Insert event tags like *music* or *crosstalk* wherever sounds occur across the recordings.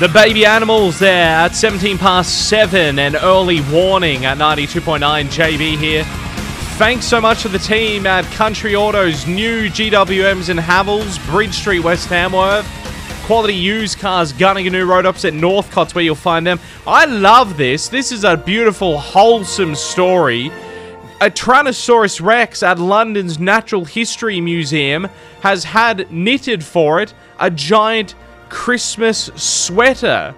The baby animals there at 17 past 7 and early warning at 92.9 JB here. Thanks so much to the team at Country Autos, new GWMs in Havals, Bridge Street, West Tamworth. Quality used cars, Goonoo Goonoo Road opposite Northcott's where you'll find them. I love this. This is a beautiful, wholesome story. A Tyrannosaurus Rex at London's Natural History Museum has had knitted for it a giant Christmas sweater.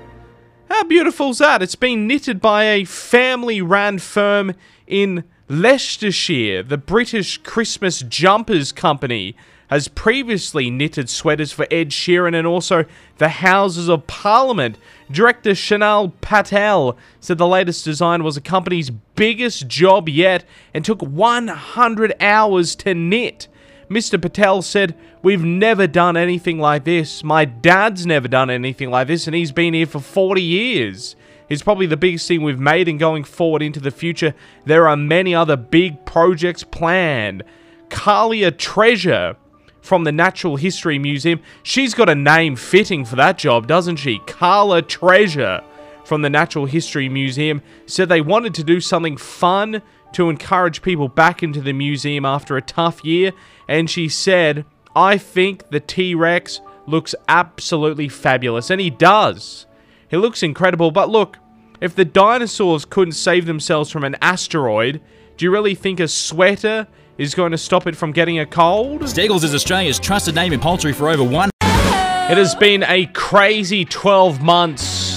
How beautiful is that? It's been knitted by a family ran firm in Leicestershire. The British Christmas Jumpers Company has previously knitted sweaters for Ed Sheeran and also the Houses of Parliament. Director Chanel Patel said the latest design was the company's biggest job yet and took 100 hours to knit. Mr. Patel said, We've never done anything like this. My dad's never done anything like this, and he's been here for 40 years. It's probably the biggest thing we've made, and going forward into the future, there are many other big projects planned. Kalia Treasure from the Natural History Museum. She's got a name fitting for that job, doesn't she? Carla Treasure from the Natural History Museum said they wanted to do something fun to encourage people back into the museum after a tough year, and she said, I think the T Rex looks absolutely fabulous, and he does. He looks incredible, but look, if the dinosaurs couldn't save themselves from an asteroid, do you really think a sweater is going to stop it from getting a cold? Steggles is Australia's trusted name in poultry for over one. It has been a crazy 12 months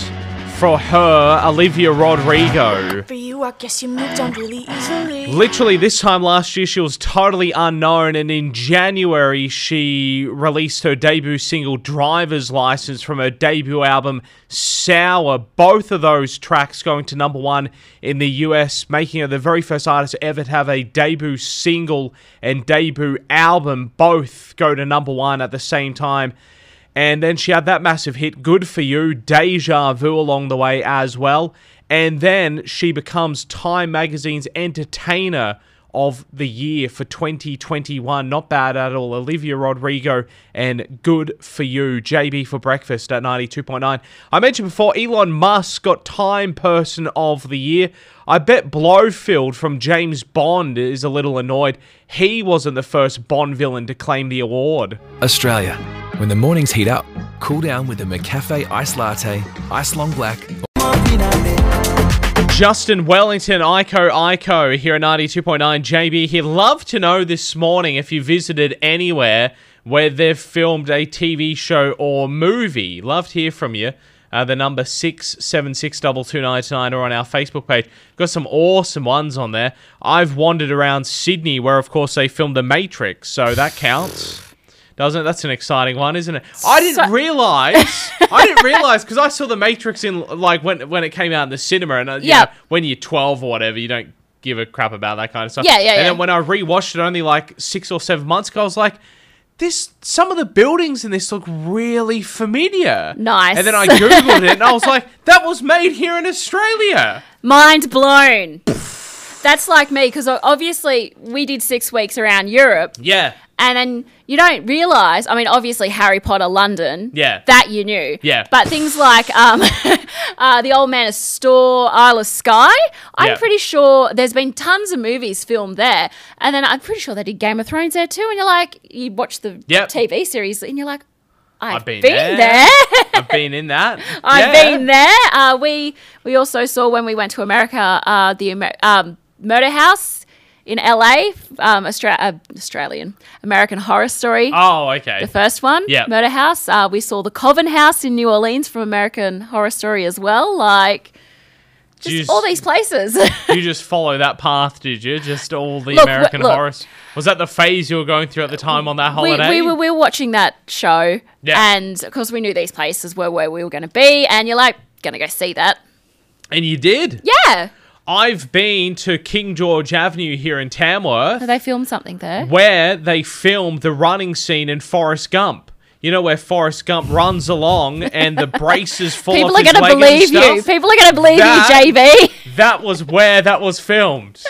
for her, Olivia Rodrigo. For you, I guess you moved on really easily. Literally, this time last year, she was totally unknown, and in January, she released her debut single, Driver's License, from her debut album, Sour. Both of those tracks going to number one in the US, making her the very first artist ever to have a debut single and debut album both go to number one at the same time. And then she had that massive hit, Good For You, Deja Vu along the way as well. And then she becomes Time Magazine's Entertainer of the Year for 2021. Not bad at all. Olivia Rodrigo and Good For You. JB for breakfast at 92.9. I mentioned before, Elon Musk got Time Person of the Year. I bet Blofeld from James Bond is a little annoyed. He wasn't the first Bond villain to claim the award. Australia. When the mornings heat up, cool down with a McCafe iced latte, ice long black. Justin Wellington, Iko Iko here at 92.9 JB here. Love to know this morning if you visited anywhere where they've filmed a TV show or movie. Love to hear from you. Uh, the number 6762299 or on our Facebook page. Got some awesome ones on there. I've wandered around Sydney where, of course, they filmed The Matrix, so that counts doesn't it? That's an exciting one, isn't it? I didn't So- realize. I didn't *laughs* realize because I saw the Matrix in like when when it came out in the cinema, and uh, you Yeah. know, when you're 12 or whatever, you don't give a crap about that kind of stuff. Yeah, yeah, And yeah. then when I rewatched it only like six or seven months ago, I was like. This some of the buildings in this look really familiar. Nice. And then I googled it and I was like, *laughs* that was made here in Australia. Mind blown. That's like me because obviously we did six weeks around Europe, Yeah. And then you don't realize. I mean, obviously Harry Potter London. Yeah. That you knew. Yeah. But things like um, *laughs* uh, the Old Man of Storr, Isle of Skye. I'm Yeah. pretty sure there's been tons of movies filmed there, and then I'm pretty sure they did Game of Thrones there too. And you're like, you watch the Yep. TV series, and you're like. I've, I've been been, there. there. *laughs* I've been in that. *laughs* I've Yeah. been there. Uh, we we also saw when we went to America uh, the Amer- um, Murder House in LA, um, Austra- uh, Australian American Horror Story. Oh, okay. The first one, yeah. Murder House. Uh, we saw the Coven House in New Orleans from American Horror Story as well. Like just Jeez. all these places. *laughs* you just follow that path, did you? Just all the Look, American look. horrors. Was that the phase you were going through at the time on that we, holiday? we, were, we were watching that show, Yeah. and of course we knew these places were where we were going to be, and you're like, gonna go see that. and you did. Yeah. I've been to King George Avenue here in Tamworth, So they filmed something there. where they filmed the running scene in Forrest Gump. You know where Forrest Gump runs along and the braces fall People off are his going to leg and believe you. People are going to believe That- you, JB. That was where that was filmed.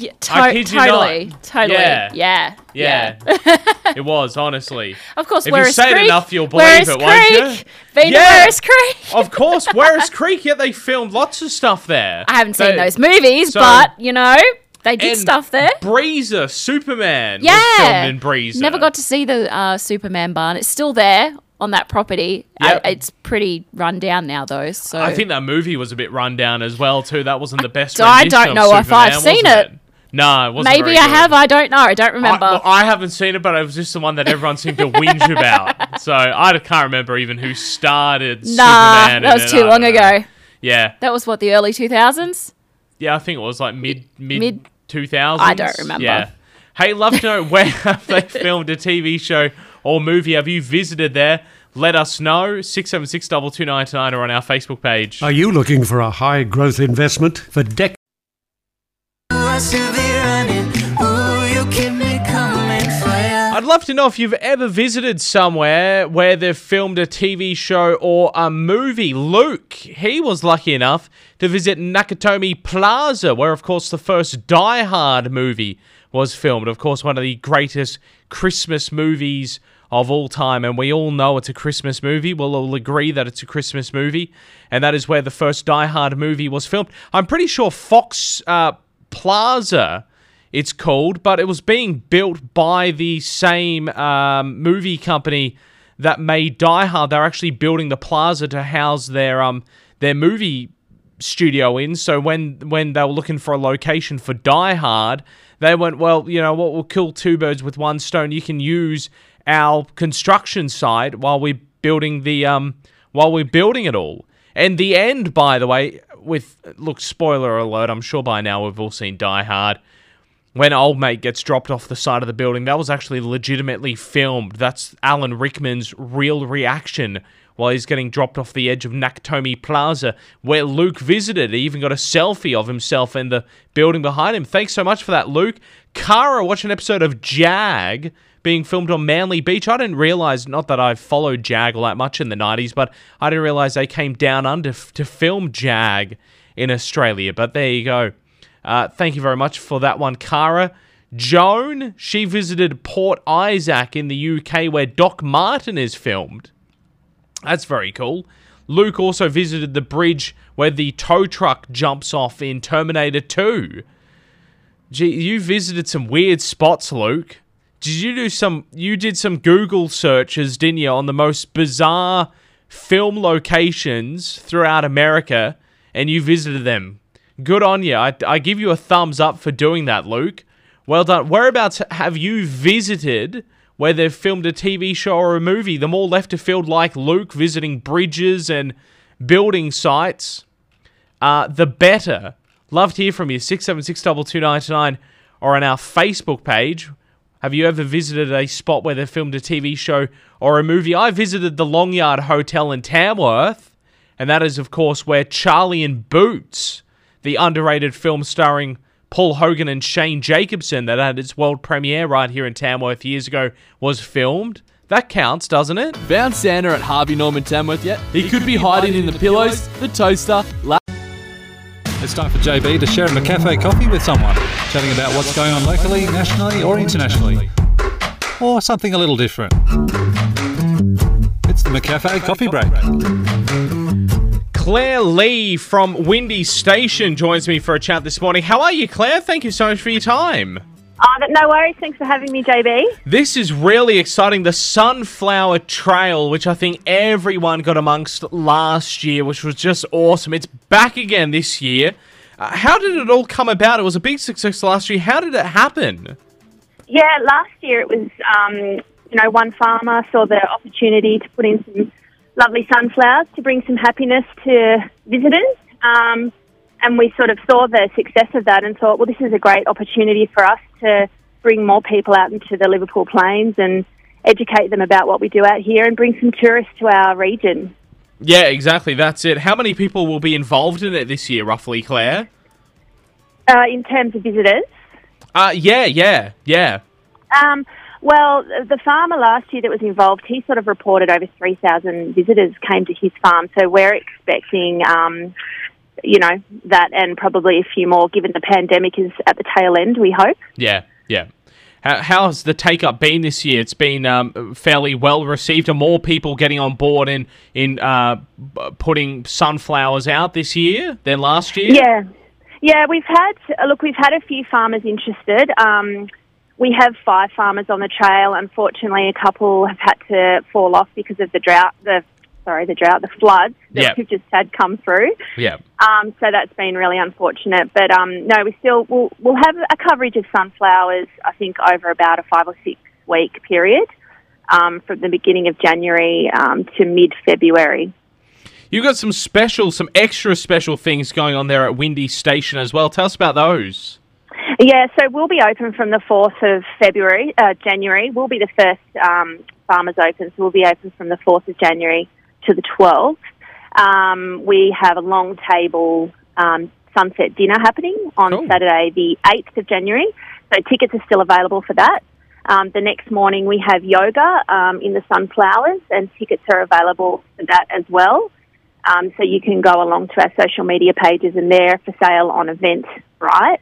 Yeah, to- you totally, not. totally. Yeah. Yeah, Yeah, *laughs* it was honestly. Of course, If you say it enough, you'll believe it, won't Creek. you? Been Yeah. Creek. Of course, Werris *laughs* Creek. Yeah, they filmed lots of stuff there. I haven't seen They- those movies, so- but you know they did stuff there. Breeza, Superman. Yeah, was filmed in Breeza. Never got to see the uh, Superman barn. It's still there on that property. Yep. I, it's pretty run down now, though. So I think that movie was a bit run down as well too. That wasn't the best. I don't know if I've seen wasn't it. No, it wasn't. maybe very I good. have. I don't know. I don't remember. I, well, I haven't seen it, but it was just the one that everyone seemed to whinge about. *laughs* So I can't remember even who started. nah, Superman that was too I long ago. Yeah, That was what the early two thousands. yeah, I think it was like mid mid Mid- two thousands. I don't remember. Yeah. Hey, love to know *laughs* where have they filmed a TV show or movie? Have you visited there? Let us know. Six seven six double two nine nine or on our Facebook page. Are you looking for a high growth investment for decades? I'd love to know if you've ever visited somewhere where they've filmed a TV show or a movie. Luke, he was lucky enough to visit Nakatomi Plaza, where, of course, the first Die Hard movie was filmed. Of course, one of the greatest Christmas movies of all time, and we all know it's a Christmas movie. We'll all agree that it's a Christmas movie, and that is where the first Die Hard movie was filmed. I'm pretty sure Fox uh, Plaza it's called, but it was being built by the same um, movie company that made Die Hard. They're actually building the plaza to house their um their movie studio in. So when when they were looking for a location for Die Hard, they went, well, you know what, we'll kill two birds with one stone. You can use our construction site while we're building the um while we're building it all. And the end, by the way, with look, spoiler alert, I'm sure by now we've all seen Die Hard when old mate gets dropped off the side of the building, that was actually legitimately filmed. That's Alan Rickman's real reaction while he's getting dropped off the edge of Nakatomi Plaza, where Luke visited. He even got a selfie of himself in the building behind him. Thanks so much for that, Luke. Kara watch an episode of Jag being filmed on Manly Beach. I didn't realize, not that I've followed Jag all that much in the 90s, but I didn't realize they came down under f- to film Jag in Australia. But there you go. Uh, thank you very much for that one, Kara. Joan, she visited Port Isaac in the UK where Doc Martin is filmed. That's very cool. Luke also visited the bridge where the tow truck jumps off in Terminator 2. Gee, you visited some weird spots, Luke. Did you do some you did some Google searches, didn't you, on the most bizarre film locations throughout America and you visited them. Good on you. I, I give you a thumbs up for doing that, Luke. Well done. Whereabouts have you visited where they've filmed a TV show or a movie? The more left of field like Luke visiting bridges and building sites, uh, the better. Love to hear from you. 676 or on our Facebook page. Have you ever visited a spot where they filmed a TV show or a movie? I visited the Longyard Hotel in Tamworth, and that is, of course, where Charlie and Boots, the underrated film starring Paul Hogan and Shane Jacobson that had its world premiere right here in Tamworth years ago, was filmed. That counts, doesn't it? Found Santa at Harvey Norman Tamworth yet? He, could, be hiding in the pillows, the toaster, It's time for JB to share a McCafe coffee with someone, chatting about what's going on locally, nationally, or internationally. Or something a little different. It's the McCafe Coffee Break. Clare Lee from Windy Station joins me for a chat this morning. How are you, Clare? Thank you so much for your time. Uh, no worries. Thanks for having me, JB. This is really exciting. The Sunflower Trail, which I think everyone got amongst last year, which was just awesome. It's back again this year. Uh, how did it all come about? It was a big success last year. How did it happen? Yeah, last year it was, um, you know, one farmer saw the opportunity to put in some lovely sunflowers to bring some happiness to visitors. Um, and we sort of saw the success of that and thought, well, this is a great opportunity for us to bring more people out into the Liverpool Plains and educate them about what we do out here and bring some tourists to our region. Yeah, exactly. That's it. How many people will be involved in it this year, roughly, Clare? Uh, in terms of visitors, Uh, yeah, yeah, yeah. Um, well, the farmer last year that was involved, he sort of reported over 3,000 visitors came to his farm. So we're expecting um, you know, that and probably a few more given the pandemic is at the tail end, we hope. Yeah, yeah. How, how's the take up been this year? It's been um, fairly well received. Are more people getting on board in in uh, putting sunflowers out this year than last year? Yeah, yeah. We've had look. We've had a few farmers interested. Um, we have five farmers on the trail. Unfortunately, a couple have had to fall off because of the drought. The sorry, the drought, the floods that Yep. we've just had come through. Yeah. Um, so that's been really unfortunate. But um, no, we still we'll, we'll have a coverage of sunflowers. I think over about a five or six week period, um, from the beginning of January um, to mid February. You've got some special, some extra special things going on there at Windy Station as well. Tell us about those. Yeah, so we'll be open from the 4th of February, uh, January. We'll be the first um, farmers open, so we'll be open from the 4th of January to the 12th. Um, we have a long table um, sunset dinner happening on. Saturday, the 8th of January. So tickets are still available for that. Um, the next morning we have yoga um, in the sunflowers, and tickets are available for that as well. Um, so you can go along to our social media pages, and they're for sale on Eventbrite.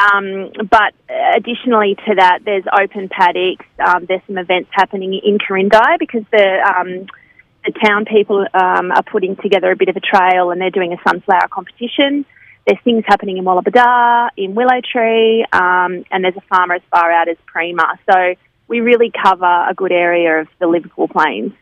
Um, but additionally to that, there's open paddocks. Um, there's some events happening in Quirindi because the um, the town people um, are putting together a bit of a trail and they're doing a sunflower competition. There's things happening in Wallabadah, in Willow Tree, um, and there's a farmer as far out as Premer. So we really cover a good area of the Liverpool Plains.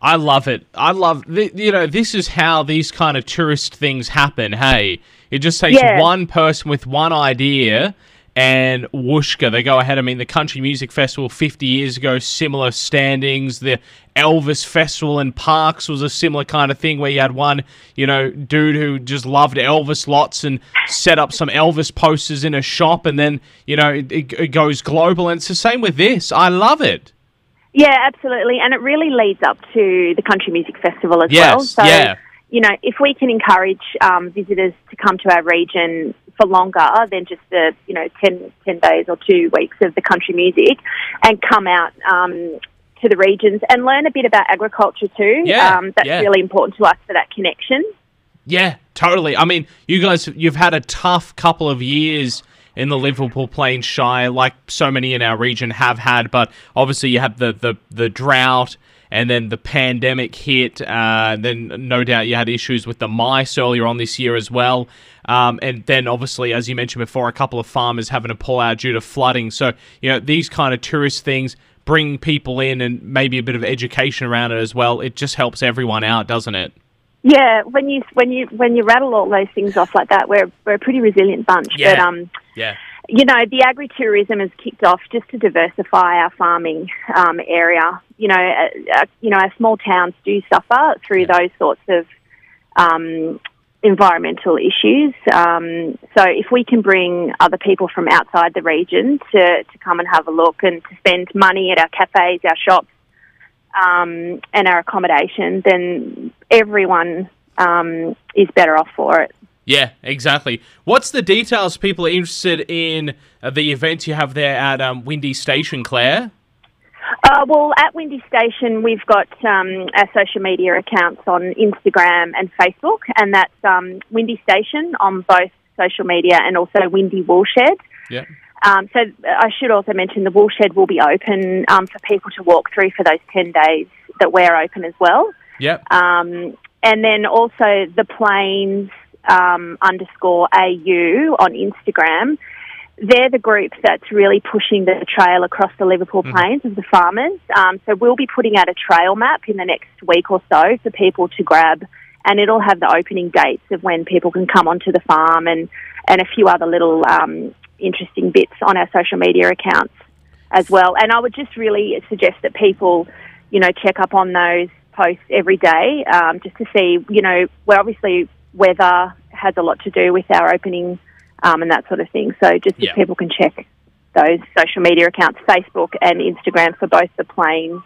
I love it. I love, th- you know, this is how these kind of tourist things happen. Hey, it just takes Yeah. one person with one idea and whooshka, they go ahead. I mean, the Country Music Festival 50 years ago, similar standings. The Elvis Festival in Parkes was a similar kind of thing where you had one, you know, dude who just loved Elvis lots and set up some Elvis posters in a shop and then, you know, it, it, it goes global. And it's the same with this. I love it. Yeah, absolutely. And it really leads up to the Country Music Festival as Yes, well. So, yeah. you know, if we can encourage um, visitors to come to our region for longer than just the, you know, 10, 10 days or two weeks of the country music and come out um, to the regions and learn a bit about agriculture too, Yeah, um, that's yeah. really important to us for that connection. Yeah, totally. I mean, you guys, you've had a tough couple of years in the Liverpool Plains Shire, like so many in our region have had. But obviously, you had the the, the drought, and then the pandemic hit. Uh, then, no doubt, you had issues with the mice earlier on this year as well. Um, and then, obviously, as you mentioned before, a couple of farmers having to pull out due to flooding. So, you know, these kind of tourist things bring people in and maybe a bit of education around it as well. It just helps everyone out, doesn't it? Yeah, when you when you when you rattle all those things off like that, we're we're a pretty resilient bunch. Yeah. But um, Yeah. you know, the agritourism has kicked off just to diversify our farming um, area. You know, uh, uh, you know, our small towns do suffer through those sorts of um, environmental issues. Um, so, if we can bring other people from outside the region to to come and have a look and to spend money at our cafes, our shops, um, and our accommodation, then everyone um, is better off for it. Yeah, exactly. What's the details people are interested in uh, the events you have there at um, Windy Station, Clare? Uh, well, at Windy Station, we've got um, our social media accounts on Instagram and Facebook, and that's um, Windy Station on both social media and also Windy Woolshed. Yeah. Um, so I should also mention the Woolshed will be open um, for people to walk through for those 10 days that we're open as well. Yep. Um, and then also the plains um, underscore AU on Instagram. They're the group that's really pushing the trail across the Liverpool Plains of the farmers. Um, so we'll be putting out a trail map in the next week or so for people to grab, and it'll have the opening dates of when people can come onto the farm and, and a few other little um, interesting bits on our social media accounts as well. And I would just really suggest that people, you know, check up on those posts every day um, just to see, you know, where obviously weather has a lot to do with our opening um, and that sort of thing. So just Yeah. if people can check those social media accounts, Facebook and Instagram for both the plains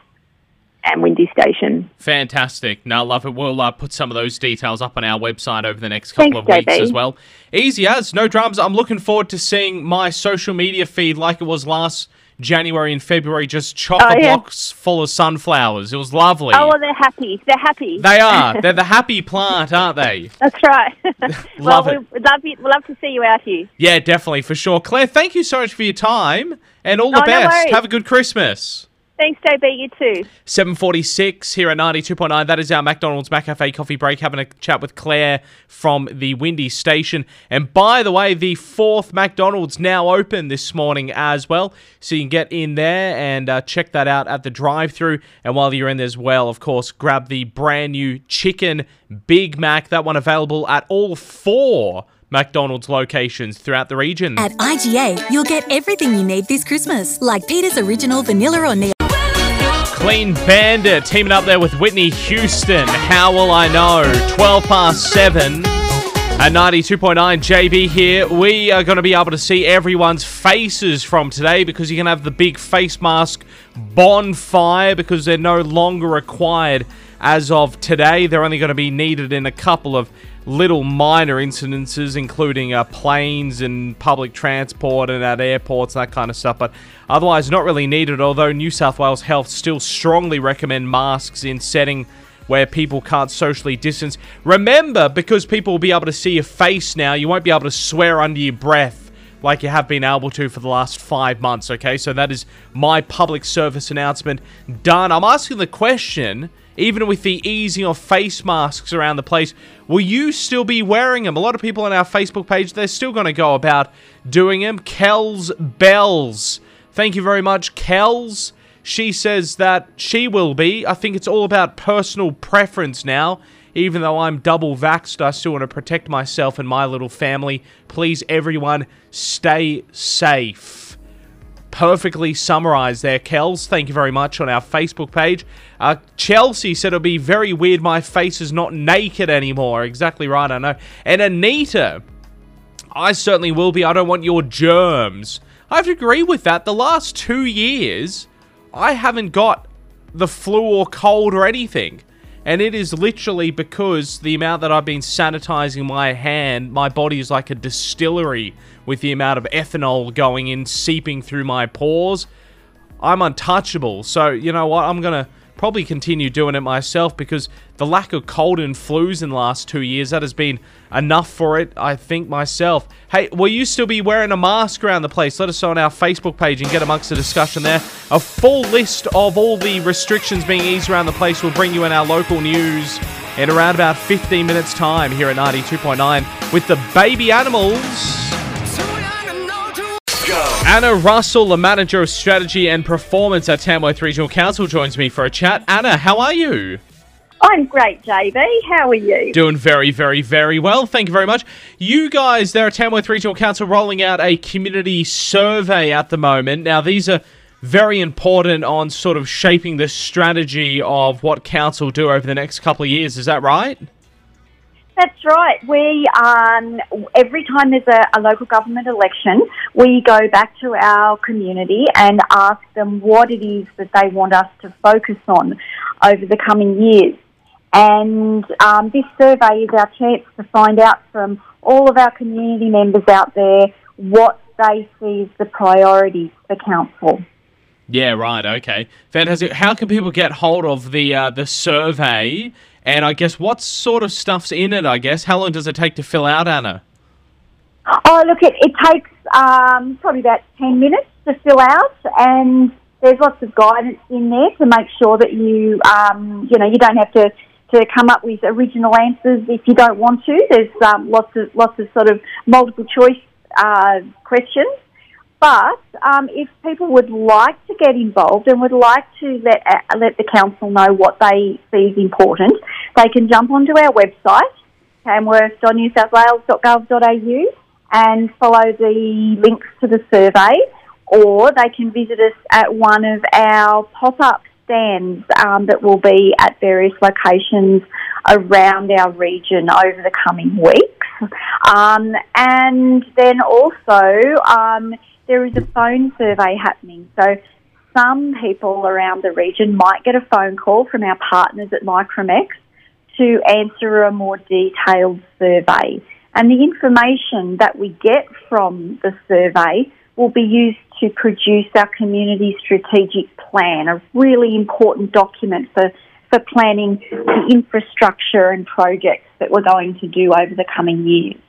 and Windy Station. Fantastic. Now, love it. We'll uh, put some of those details up on our website over the next couple Thanks, of weeks JB. as well. Easy as, no dramas. I'm looking forward to seeing my social media feed like it was last January and February just chock oh, a Oh, yeah. full of sunflowers. It was lovely. Oh, well, they're happy. They're happy. They are. *laughs* They're the happy plant, aren't they? That's right. *laughs* *laughs* Love well, it. we'd love, you, we'd love to see you out here. Yeah, definitely, for sure. Clare, thank you so much for your time and all the Oh, no best. worries. Have a good Christmas. Thanks, JB. You too. 746 here at 92.9. That is our McDonald's McCafe coffee break. Having a chat with Clare from the Windy Station. And by the way, the fourth McDonald's now open this morning as well. So you can get in there and uh, check that out at the drive through. And while you're in there as well, of course, grab the brand new Chicken Big Mac. That one available at all four McDonald's locations throughout the region. At IGA, you'll get everything you need this Christmas, like Peter's Original Vanilla or Neo. Clean Bandit teaming up there with Whitney Houston. How will I know? 12 past 7 at 92.9 JB here. We are going to be able to see everyone's faces from today because you can have the big face mask bonfire because they're no longer required as of today. They're only going to be needed in a couple of little minor incidences, including uh, planes and public transport and at airports, that kind of stuff. But otherwise, not really needed. Although New South Wales Health still strongly recommend masks in setting where people can't socially distance. Remember, because people will be able to see your face now, you won't be able to swear under your breath like you have been able to for the last five months, okay? So that is my public service announcement done. I'm asking the question, even with the easing of face masks around the place, will you still be wearing them? A lot of people on our Facebook page, they're still going to go about doing them. Kells Bells. Thank you very much, Kells. She says that she will be. I think it's all about personal preference now. Even though I'm double vaxxed, I still want to protect myself and my little family. Please, everyone, stay safe. Perfectly summarized there, Kels. Thank you very much on our Facebook page. Uh, Chelsea said it'll be very weird my face is not naked anymore. Exactly right, I know. And Anita, I certainly will be. I don't want your germs. I have to agree with that. The last two years, I haven't got the flu or cold or anything. And it is literally because the amount that I've been sanitizing my hand, my body is like a distillery with the amount of ethanol going in, seeping through my pores. I'm untouchable. So, you know what? I'm going to probably continue doing it myself because the lack of cold and flus in the last two years, that has been enough for it, I think, myself. Hey, will you still be wearing a mask around the place? Let us know on our Facebook page and get amongst the discussion there. A full list of all the restrictions being eased around the place will bring you in our local news in around about 15 minutes' time here at 92.9 with the baby animals. Anna Russell, the manager of strategy and performance at Tamworth Regional Council, joins me for a chat. Anna, how are you? I'm great, JB. How are you? Doing very, very, very well. Thank you very much. You guys there at Tamworth Regional Council rolling out a community survey at the moment. Now, these are very important on sort of shaping the strategy of what council do over the next couple of years. Is that right? That's right. We um, every time there's a, a local government election, we go back to our community and ask them what it is that they want us to focus on over the coming years. And um, this survey is our chance to find out from all of our community members out there what they see as the priorities for council. Yeah, right. Okay, fantastic. How can people get hold of the uh, the survey? And I guess what sort of stuff's in it? I guess how long does it take to fill out, Anna? Oh, look, it, it takes um, probably about 10 minutes to fill out, and there's lots of guidance in there to make sure that you, um, you know, you don't have to, to come up with original answers if you don't want to. There's um, lots of lots of sort of multiple choice uh, questions. But um, if people would like to get involved and would like to let uh, let the council know what they see is important, they can jump onto our website, tamworth.newsouthwales.gov.au, and follow the links to the survey, or they can visit us at one of our pop-up stands um, that will be at various locations around our region over the coming weeks. Um, and then also, um, there is a phone survey happening. So some people around the region might get a phone call from our partners at Micromex to answer a more detailed survey. And the information that we get from the survey will be used to produce our community strategic plan, a really important document for, for planning the infrastructure and projects that we're going to do over the coming years.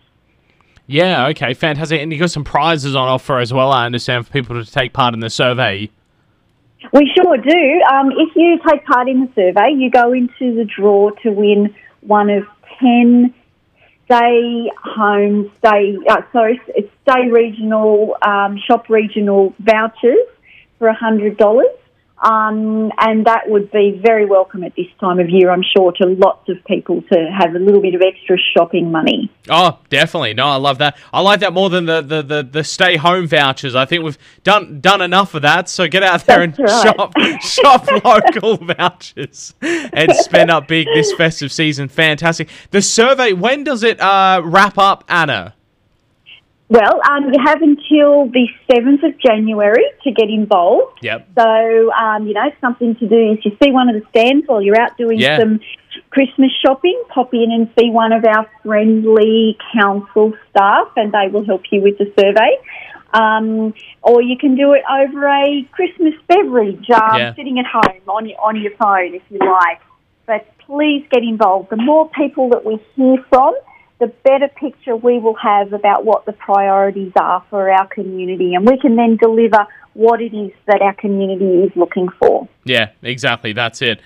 Yeah, okay, fantastic. And you've got some prizes on offer as well, I understand, for people to take part in the survey. We sure do. Um, if you take part in the survey, you go into the draw to win one of 10 stay home, stay, uh, sorry, stay regional, um, shop regional vouchers for $100. Um, and that would be very welcome at this time of year, I'm sure, to lots of people to have a little bit of extra shopping money. Oh, definitely. No, I love that. I like that more than the, the, the, the stay home vouchers. I think we've done done enough of that. So get out there That's and right. shop *laughs* shop local vouchers and spend up big this festive season. Fantastic. The survey, when does it uh, wrap up, Anna? Well, um, you have until the 7th of January to get involved. Yep. So, um, you know, something to do is you see one of the stands while you're out doing Yeah. some Christmas shopping, pop in and see one of our friendly council staff and they will help you with the survey. Um, or you can do it over a Christmas beverage, um, Yeah. sitting at home on your, on your phone if you like. But please get involved. The more people that we hear from, the better picture we will have about what the priorities are for our community, and we can then deliver what it is that our community is looking for. Yeah, exactly. That's it.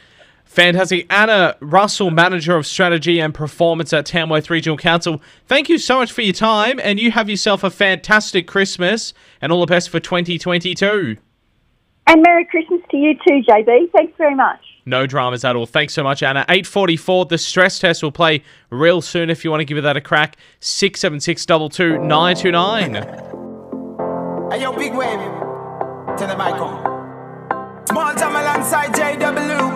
Fantastic. Anna Russell, Manager of Strategy and Performance at Tamworth Regional Council, thank you so much for your time, and you have yourself a fantastic Christmas and all the best for 2022. And Merry Christmas to you too, JB. Thanks very much. No dramas at all. Thanks so much, Anna. 844, the stress test will play real soon if you want to give it that a crack. 676 929. Hey, yo, big wave. Tell them I come. Small time alongside JW.